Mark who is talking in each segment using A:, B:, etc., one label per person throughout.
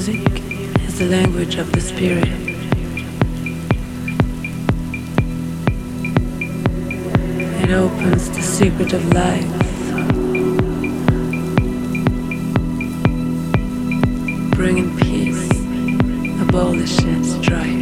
A: Music is the language of the spirit. It opens the secret of life, bringing peace, abolishing strife.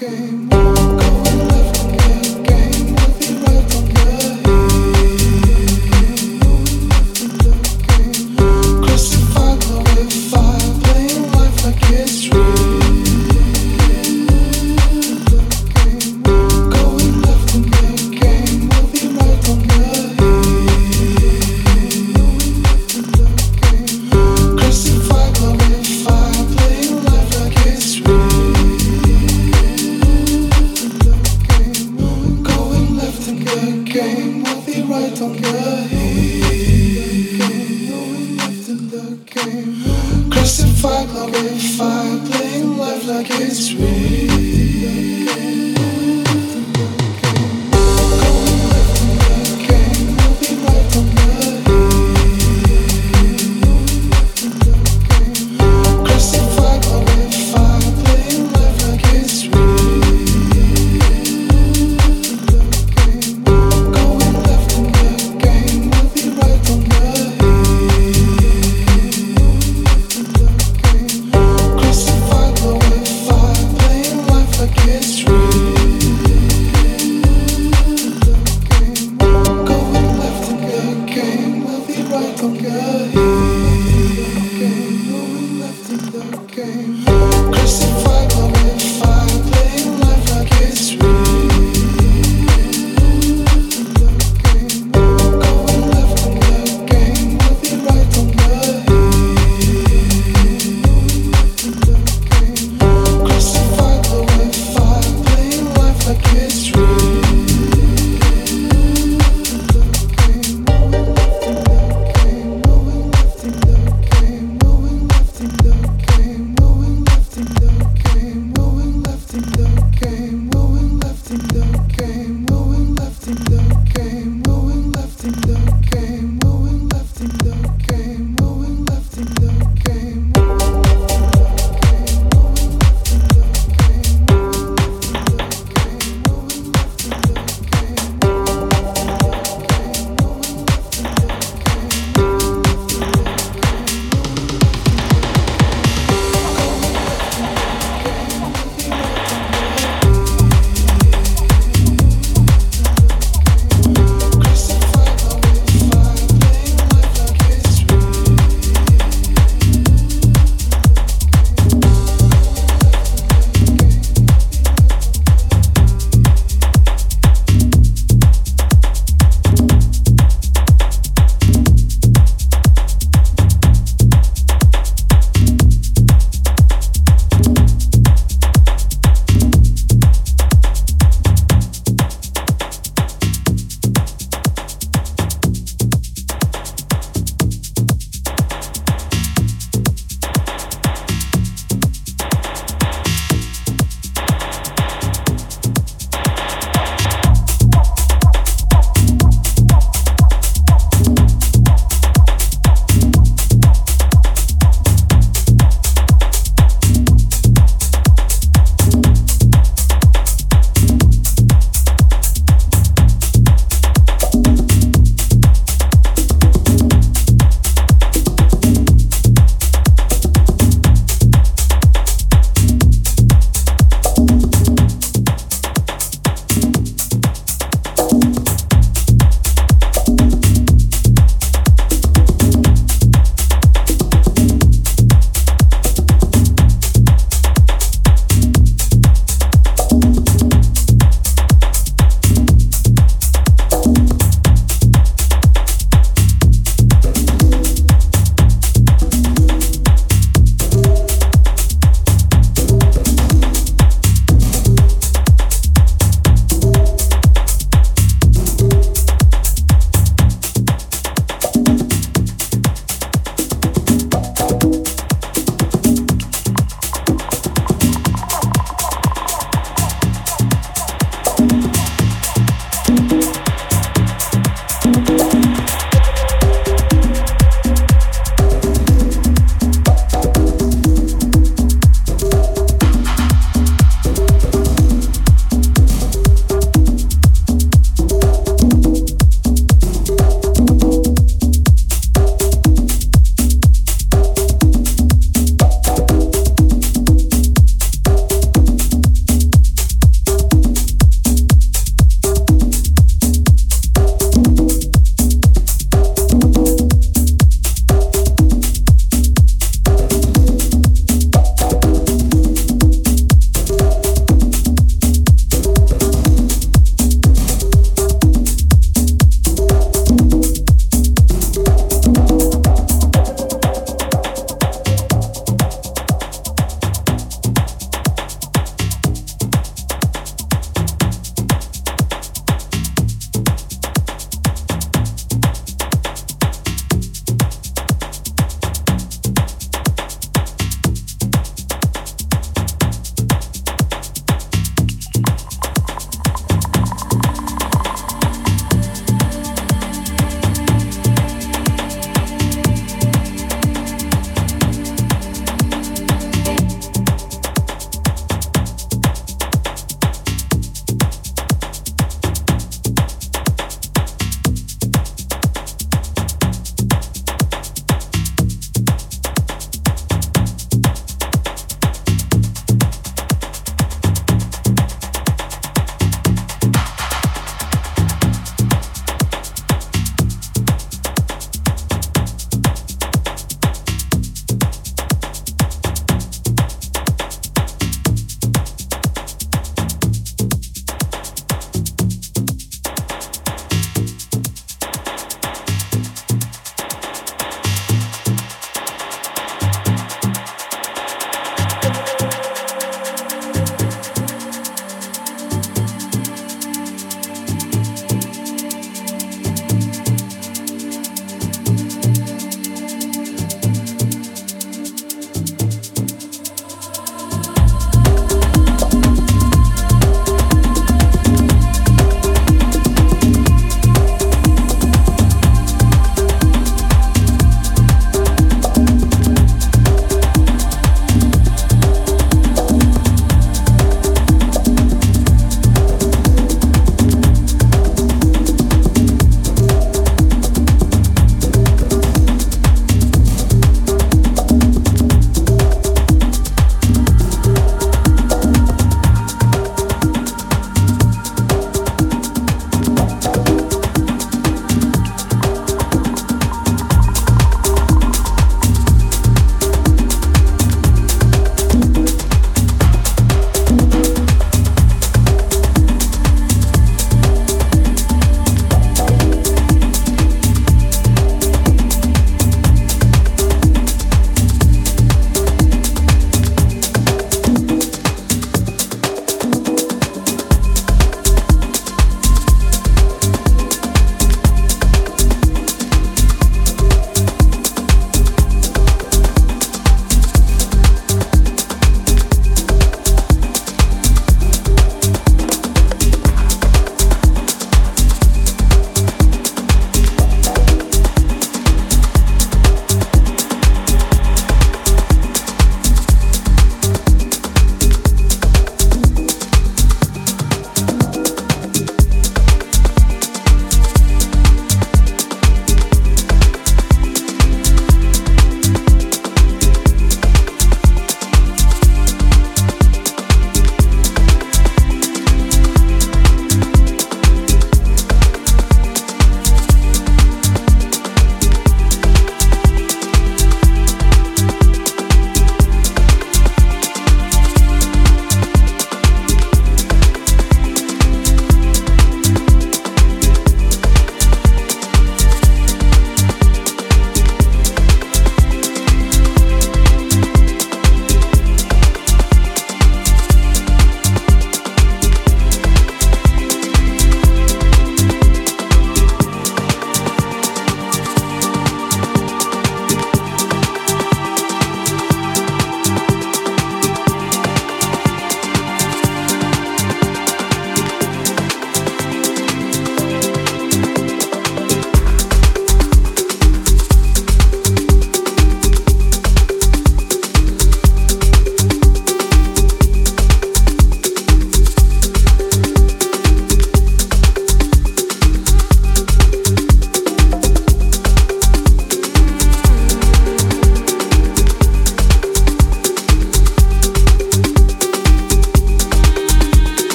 B: Lifting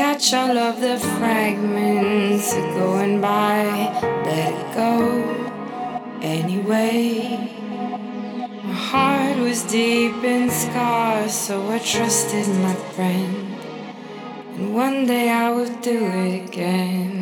C: catch all of the fragments going by. Let it go anyway. My heart was deep in scars, so I trusted my friend. And one day I will do it again.